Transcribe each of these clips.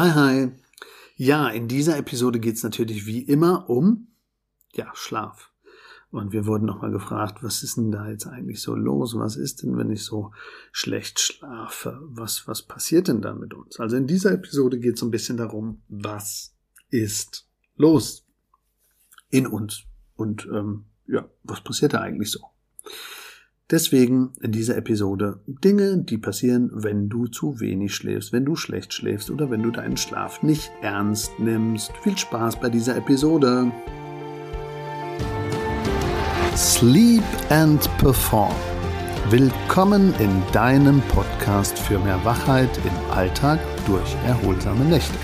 Hi, hi. Ja, in dieser Episode geht es natürlich wie immer um ja, Schlaf. Und wir wurden nochmal gefragt, was ist denn da jetzt eigentlich so los? Was ist denn, wenn ich so schlecht schlafe? Was, was passiert denn da mit uns? Also in dieser Episode geht es ein bisschen darum, was ist los in uns? Und ähm, ja, was passiert da eigentlich so? Deswegen in dieser Episode Dinge, die passieren, wenn du zu wenig schläfst, wenn du schlecht schläfst oder wenn du deinen Schlaf nicht ernst nimmst. Viel Spaß bei dieser Episode. Sleep and Perform. Willkommen in deinem Podcast für mehr Wachheit im Alltag durch erholsame Nächte.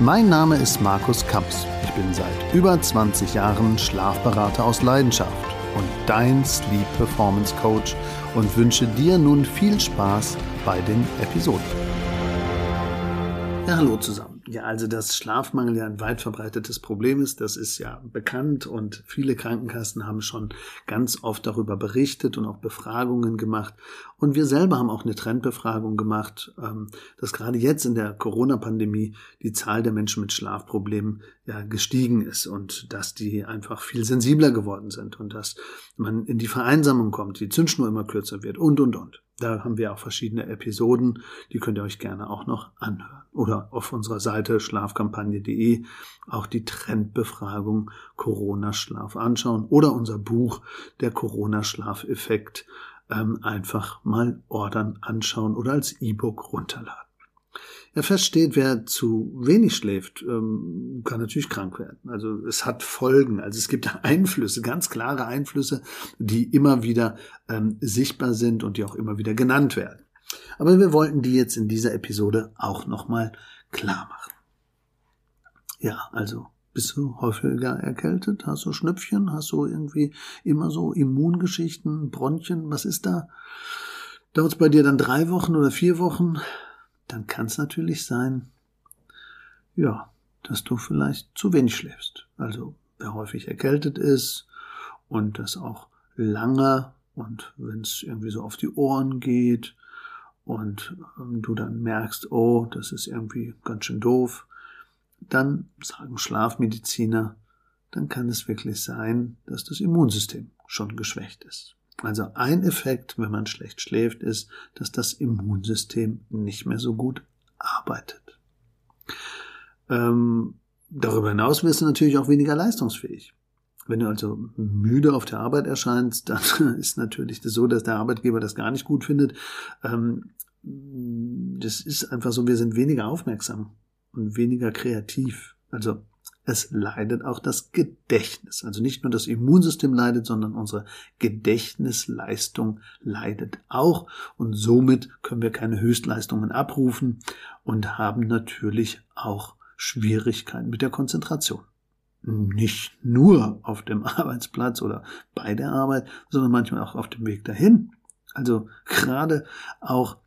Mein Name ist Markus Kamps. Ich bin seit über 20 Jahren Schlafberater aus Leidenschaft und dein Sleep Performance Coach und wünsche dir nun viel Spaß bei den Episoden. Ja, hallo zusammen. Ja, also dass Schlafmangel ja ein weit verbreitetes Problem ist, das ist ja bekannt und viele Krankenkassen haben schon ganz oft darüber berichtet und auch Befragungen gemacht. Und wir selber haben auch eine Trendbefragung gemacht, ähm, dass gerade jetzt in der Corona-Pandemie die Zahl der Menschen mit Schlafproblemen ja gestiegen ist und dass die einfach viel sensibler geworden sind und dass man in die Vereinsamung kommt, die Zündschnur immer kürzer wird und, und, und. Da haben wir auch verschiedene Episoden, die könnt ihr euch gerne auch noch anhören. Oder auf unserer Seite schlafkampagne.de auch die Trendbefragung Corona-Schlaf anschauen oder unser Buch Der Corona-Schlafeffekt ähm, einfach mal ordern, anschauen oder als E-Book runterladen. Ja, feststeht, wer zu wenig schläft, ähm, kann natürlich krank werden. Also es hat Folgen. Also es gibt Einflüsse, ganz klare Einflüsse, die immer wieder ähm, sichtbar sind und die auch immer wieder genannt werden. Aber wir wollten die jetzt in dieser Episode auch nochmal klar machen. Ja, also bist du häufiger erkältet? Hast du Schnüpfchen? Hast du irgendwie immer so Immungeschichten, Bronchien? Was ist da? Dauert es bei dir dann drei Wochen oder vier Wochen? Dann kann es natürlich sein, ja, dass du vielleicht zu wenig schläfst. Also wer häufig erkältet ist und das auch lange und wenn es irgendwie so auf die Ohren geht und ähm, du dann merkst, oh, das ist irgendwie ganz schön doof, dann sagen Schlafmediziner, dann kann es wirklich sein, dass das Immunsystem schon geschwächt ist. Also ein Effekt, wenn man schlecht schläft, ist, dass das Immunsystem nicht mehr so gut arbeitet. Ähm, darüber hinaus wirst du natürlich auch weniger leistungsfähig. Wenn du also müde auf der Arbeit erscheinst, dann ist natürlich das so, dass der Arbeitgeber das gar nicht gut findet. Ähm, das ist einfach so, wir sind weniger aufmerksam und weniger kreativ. Also es leidet auch das Gedächtnis. Also nicht nur das Immunsystem leidet, sondern unsere Gedächtnisleistung leidet auch. Und somit können wir keine Höchstleistungen abrufen und haben natürlich auch Schwierigkeiten mit der Konzentration. Nicht nur auf dem Arbeitsplatz oder bei der Arbeit, sondern manchmal auch auf dem Weg dahin. Also gerade auch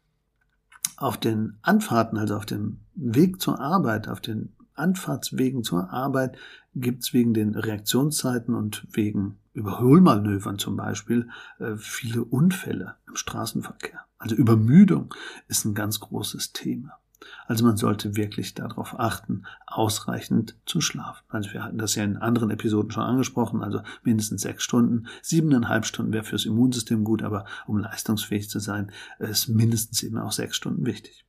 auf den Anfahrten, also auf dem Weg zur Arbeit, auf den Anfahrtswegen zur Arbeit gibt es wegen den Reaktionszeiten und wegen Überholmanövern zum Beispiel äh, viele Unfälle im Straßenverkehr. Also Übermüdung ist ein ganz großes Thema. Also man sollte wirklich darauf achten, ausreichend zu schlafen. Also wir hatten das ja in anderen Episoden schon angesprochen, also mindestens sechs Stunden. Siebeneinhalb Stunden wäre fürs Immunsystem gut, aber um leistungsfähig zu sein, ist mindestens eben auch sechs Stunden wichtig.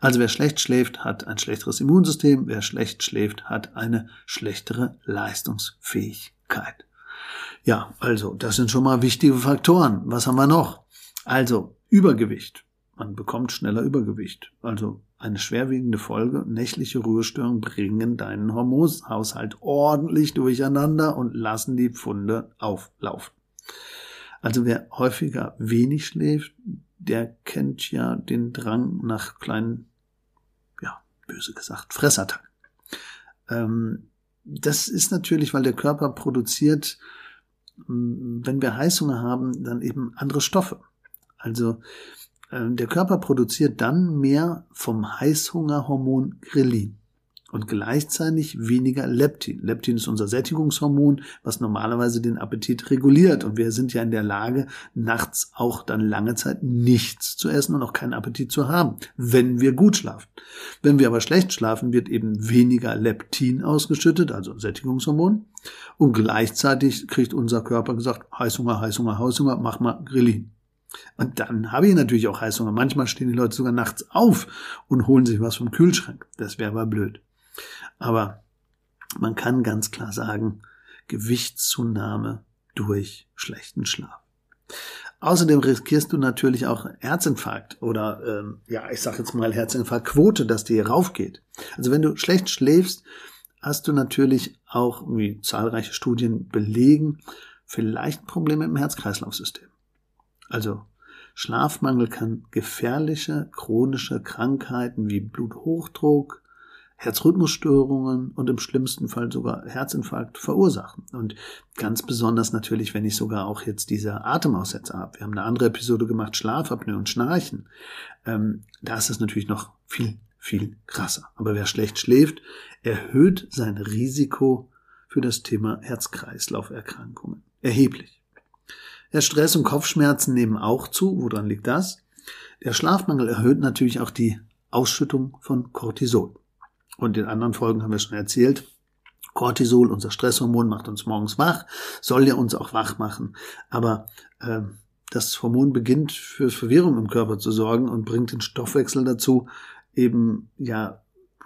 Also wer schlecht schläft, hat ein schlechteres Immunsystem, wer schlecht schläft, hat eine schlechtere Leistungsfähigkeit. Ja, also das sind schon mal wichtige Faktoren. Was haben wir noch? Also Übergewicht. Man bekommt schneller Übergewicht. Also eine schwerwiegende Folge, nächtliche Ruhestörungen bringen deinen Hormonhaushalt ordentlich durcheinander und lassen die Pfunde auflaufen. Also wer häufiger wenig schläft, der kennt ja den Drang nach kleinen, böse gesagt, Fressattacken. Ähm, das ist natürlich, weil der Körper produziert, wenn wir Heißhunger haben, dann eben andere Stoffe. Also äh, der Körper produziert dann mehr vom Heißhungerhormon Grelin. Und gleichzeitig weniger Leptin. Leptin ist unser Sättigungshormon, was normalerweise den Appetit reguliert. Und wir sind ja in der Lage, nachts auch dann lange Zeit nichts zu essen und auch keinen Appetit zu haben, wenn wir gut schlafen. Wenn wir aber schlecht schlafen, wird eben weniger Leptin ausgeschüttet, also Sättigungshormon. Und gleichzeitig kriegt unser Körper gesagt, Heißhunger, Heißhunger, Heißhunger, mach mal Grillin. Und dann habe ich natürlich auch Heißhunger. Manchmal stehen die Leute sogar nachts auf und holen sich was vom Kühlschrank. Das wäre aber blöd. Aber man kann ganz klar sagen, Gewichtszunahme durch schlechten Schlaf. Außerdem riskierst du natürlich auch Herzinfarkt oder ähm, ja, ich sage jetzt mal Herzinfarktquote, dass die raufgeht. Also wenn du schlecht schläfst, hast du natürlich auch, wie zahlreiche Studien belegen, vielleicht Probleme im Herz-Kreislauf-System. Also Schlafmangel kann gefährliche chronische Krankheiten wie Bluthochdruck, Herzrhythmusstörungen und im schlimmsten Fall sogar Herzinfarkt verursachen. Und ganz besonders natürlich, wenn ich sogar auch jetzt diese Atemaussetzer habe. Wir haben eine andere Episode gemacht, Schlafapnoe und Schnarchen. Ähm, da ist es natürlich noch viel, viel krasser. Aber wer schlecht schläft, erhöht sein Risiko für das Thema Herz-Kreislauf-Erkrankungen erheblich. Der Stress und Kopfschmerzen nehmen auch zu. Woran liegt das? Der Schlafmangel erhöht natürlich auch die Ausschüttung von Cortisol. Und in anderen Folgen haben wir schon erzählt, Cortisol, unser Stresshormon, macht uns morgens wach, soll ja uns auch wach machen. Aber äh, das Hormon beginnt für Verwirrung im Körper zu sorgen und bringt den Stoffwechsel dazu, eben ja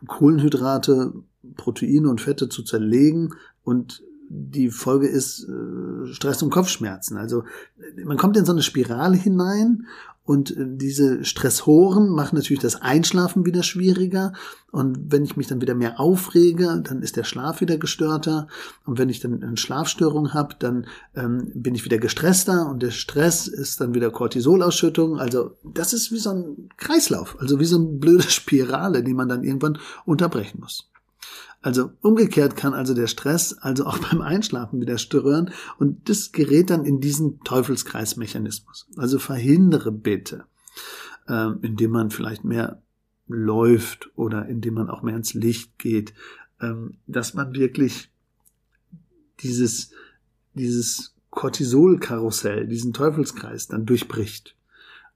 Kohlenhydrate, Proteine und Fette zu zerlegen und die Folge ist äh, Stress und Kopfschmerzen. Also man kommt in so eine Spirale hinein und äh, diese Stressoren machen natürlich das Einschlafen wieder schwieriger. Und wenn ich mich dann wieder mehr aufrege, dann ist der Schlaf wieder gestörter. Und wenn ich dann eine Schlafstörung habe, dann ähm, bin ich wieder gestresster und der Stress ist dann wieder Cortisolausschüttung. Also das ist wie so ein Kreislauf, also wie so eine blöde Spirale, die man dann irgendwann unterbrechen muss. Also umgekehrt kann also der Stress also auch beim Einschlafen wieder stören und das gerät dann in diesen Teufelskreismechanismus. Also verhindere bitte, äh, indem man vielleicht mehr läuft oder indem man auch mehr ins Licht geht, ähm, dass man wirklich dieses, dieses Cortisol-Karussell, diesen Teufelskreis dann durchbricht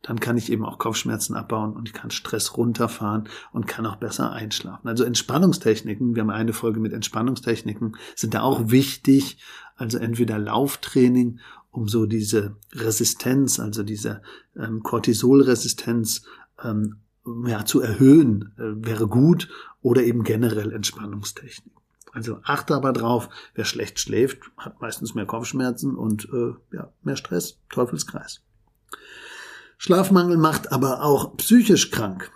dann kann ich eben auch Kopfschmerzen abbauen und ich kann Stress runterfahren und kann auch besser einschlafen. Also Entspannungstechniken, wir haben eine Folge mit Entspannungstechniken, sind da auch wichtig. Also entweder Lauftraining, um so diese Resistenz, also diese ähm, Cortisolresistenz ähm, ja, zu erhöhen, äh, wäre gut, oder eben generell Entspannungstechnik. Also achte aber drauf, wer schlecht schläft, hat meistens mehr Kopfschmerzen und äh, ja, mehr Stress, Teufelskreis. Schlafmangel macht aber auch psychisch krank.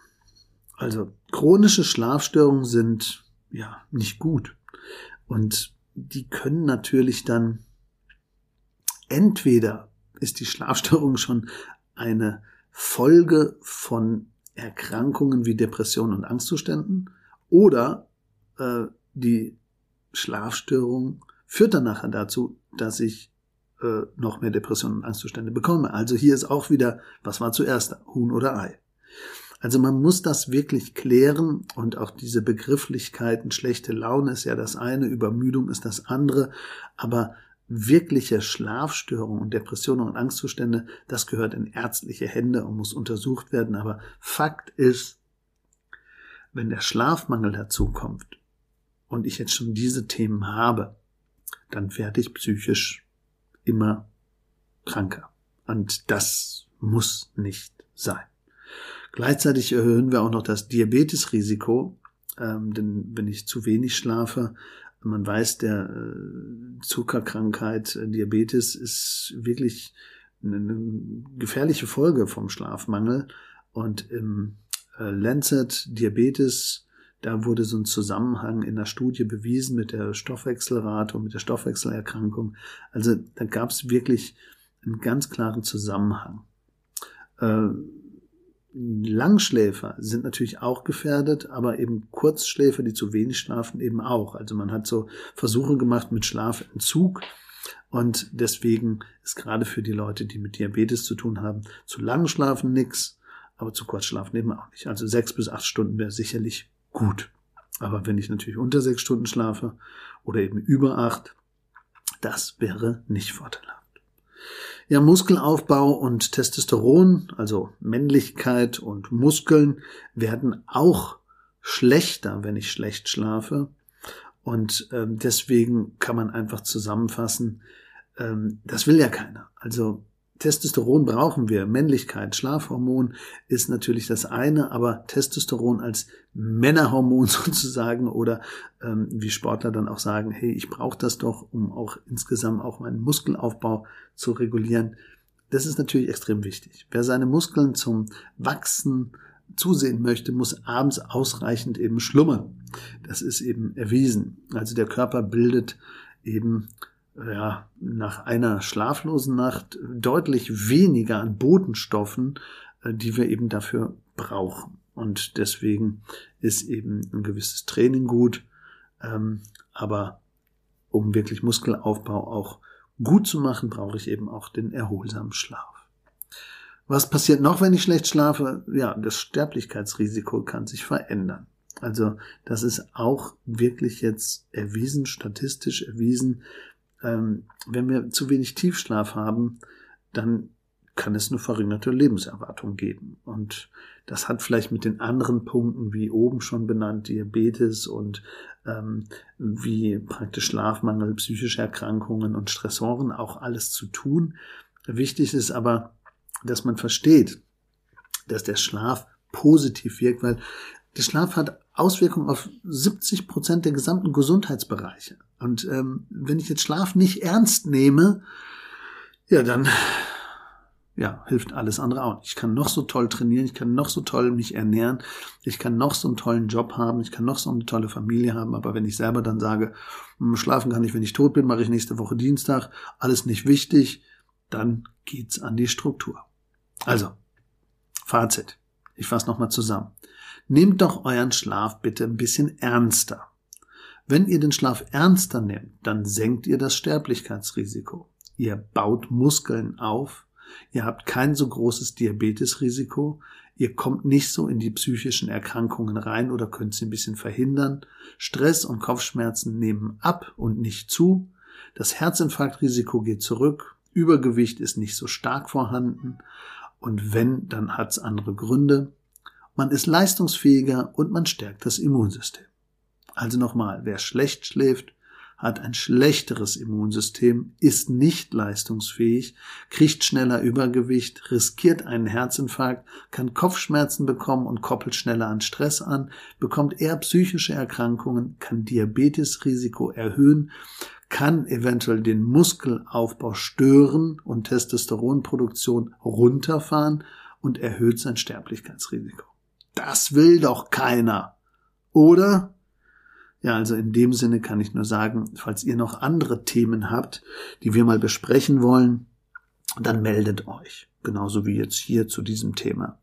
Also chronische Schlafstörungen sind ja nicht gut. Und die können natürlich dann entweder ist die Schlafstörung schon eine Folge von Erkrankungen wie Depressionen und Angstzuständen oder äh, die Schlafstörung führt dann nachher dazu, dass ich äh, noch mehr Depressionen und Angstzustände bekomme. Also hier ist auch wieder, was war zuerst, Huhn oder Ei? Also man muss das wirklich klären und auch diese Begrifflichkeiten, schlechte Laune ist ja das eine, Übermüdung ist das andere, aber wirkliche Schlafstörungen und Depressionen und Angstzustände, das gehört in ärztliche Hände und muss untersucht werden. Aber Fakt ist, wenn der Schlafmangel dazukommt und ich jetzt schon diese Themen habe, dann werde ich psychisch immer kranker. Und das muss nicht sein. Gleichzeitig erhöhen wir auch noch das Diabetesrisiko, ähm, denn wenn ich zu wenig schlafe, man weiß, der äh, Zuckerkrankheit, äh, Diabetes ist wirklich eine gefährliche Folge vom Schlafmangel. Und im äh, Lancet Diabetes da wurde so ein Zusammenhang in der Studie bewiesen mit der Stoffwechselrate und mit der Stoffwechselerkrankung. Also da gab es wirklich einen ganz klaren Zusammenhang. Äh, Langschläfer sind natürlich auch gefährdet, aber eben Kurzschläfer, die zu wenig schlafen, eben auch. Also man hat so Versuche gemacht mit Schlafentzug und deswegen ist gerade für die Leute, die mit Diabetes zu tun haben, zu lang schlafen nix, aber zu kurz schlafen eben auch nicht. Also sechs bis acht Stunden wäre sicherlich gut. Aber wenn ich natürlich unter sechs Stunden schlafe oder eben über acht, das wäre nicht vorteilhaft. Ja, Muskelaufbau und Testosteron, also Männlichkeit und Muskeln, werden auch schlechter, wenn ich schlecht schlafe. Und ähm, deswegen kann man einfach zusammenfassen, ähm, das will ja keiner. Also Testosteron brauchen wir. Männlichkeit, Schlafhormon ist natürlich das eine, aber Testosteron als Männerhormon sozusagen oder ähm, wie Sportler dann auch sagen, hey, ich brauche das doch, um auch insgesamt auch meinen Muskelaufbau zu regulieren. Das ist natürlich extrem wichtig. Wer seine Muskeln zum Wachsen zusehen möchte, muss abends ausreichend eben schlummern. Das ist eben erwiesen. Also der Körper bildet eben ja, nach einer schlaflosen Nacht deutlich weniger an Botenstoffen, äh, die wir eben dafür brauchen. Und deswegen ist eben ein gewisses Training gut. Ähm, aber um wirklich Muskelaufbau auch gut zu machen, brauche ich eben auch den erholsamen Schlaf. Was passiert noch, wenn ich schlecht schlafe? Ja, das Sterblichkeitsrisiko kann sich verändern. Also das ist auch wirklich jetzt erwiesen, statistisch erwiesen, ähm, wenn wir zu wenig Tiefschlaf haben, dann kann es eine verringerte Lebenserwartung geben. Und das hat vielleicht mit den anderen Punkten, wie oben schon benannt, Diabetes und ähm, wie praktisch Schlafmangel, psychische Erkrankungen und Stressoren auch alles zu tun. Wichtig ist aber, dass man versteht, dass der Schlaf positiv wirkt, weil der Schlaf hat Auswirkungen auf 70 Prozent der gesamten Gesundheitsbereiche. Und ähm, wenn ich jetzt Schlaf nicht ernst nehme, ja, dann ja, hilft alles andere auch. Ich kann noch so toll trainieren, ich kann noch so toll mich ernähren, ich kann noch so einen tollen Job haben, ich kann noch so eine tolle Familie haben, aber wenn ich selber dann sage, hm, schlafen kann ich, wenn ich tot bin, mache ich nächste Woche Dienstag, alles nicht wichtig, dann geht's an die Struktur. Also, Fazit. Ich fasse nochmal zusammen. Nehmt doch euren Schlaf bitte ein bisschen ernster. Wenn ihr den Schlaf ernster nehmt, dann senkt ihr das Sterblichkeitsrisiko. Ihr baut Muskeln auf, ihr habt kein so großes Diabetesrisiko, ihr kommt nicht so in die psychischen Erkrankungen rein oder könnt sie ein bisschen verhindern, Stress und Kopfschmerzen nehmen ab und nicht zu, das Herzinfarktrisiko geht zurück, Übergewicht ist nicht so stark vorhanden und wenn, dann hat's andere Gründe. Man ist leistungsfähiger und man stärkt das Immunsystem. Also nochmal, wer schlecht schläft, hat ein schlechteres Immunsystem, ist nicht leistungsfähig, kriegt schneller Übergewicht, riskiert einen Herzinfarkt, kann Kopfschmerzen bekommen und koppelt schneller an Stress an, bekommt eher psychische Erkrankungen, kann Diabetesrisiko erhöhen, kann eventuell den Muskelaufbau stören und Testosteronproduktion runterfahren und erhöht sein Sterblichkeitsrisiko. Das will doch keiner. Oder? Ja, also in dem Sinne kann ich nur sagen, falls ihr noch andere Themen habt, die wir mal besprechen wollen, dann meldet euch. Genauso wie jetzt hier zu diesem Thema.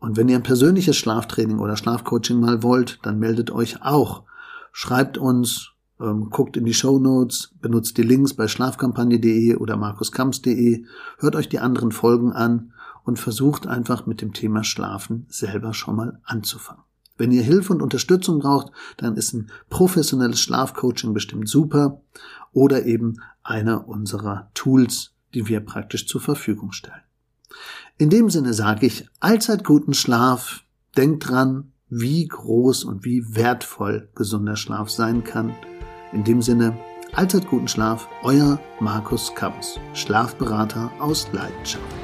Und wenn ihr ein persönliches Schlaftraining oder Schlafcoaching mal wollt, dann meldet euch auch. Schreibt uns, ähm, guckt in die Show Notes, benutzt die Links bei schlafkampagne.de oder markuskamps.de, hört euch die anderen Folgen an und versucht einfach mit dem Thema Schlafen selber schon mal anzufangen. Wenn ihr Hilfe und Unterstützung braucht, dann ist ein professionelles Schlafcoaching bestimmt super oder eben einer unserer Tools, die wir praktisch zur Verfügung stellen. In dem Sinne sage ich allzeit guten Schlaf. Denkt dran, wie groß und wie wertvoll gesunder Schlaf sein kann. In dem Sinne, allzeit guten Schlaf, euer Markus Kabbs, Schlafberater aus Leidenschaft.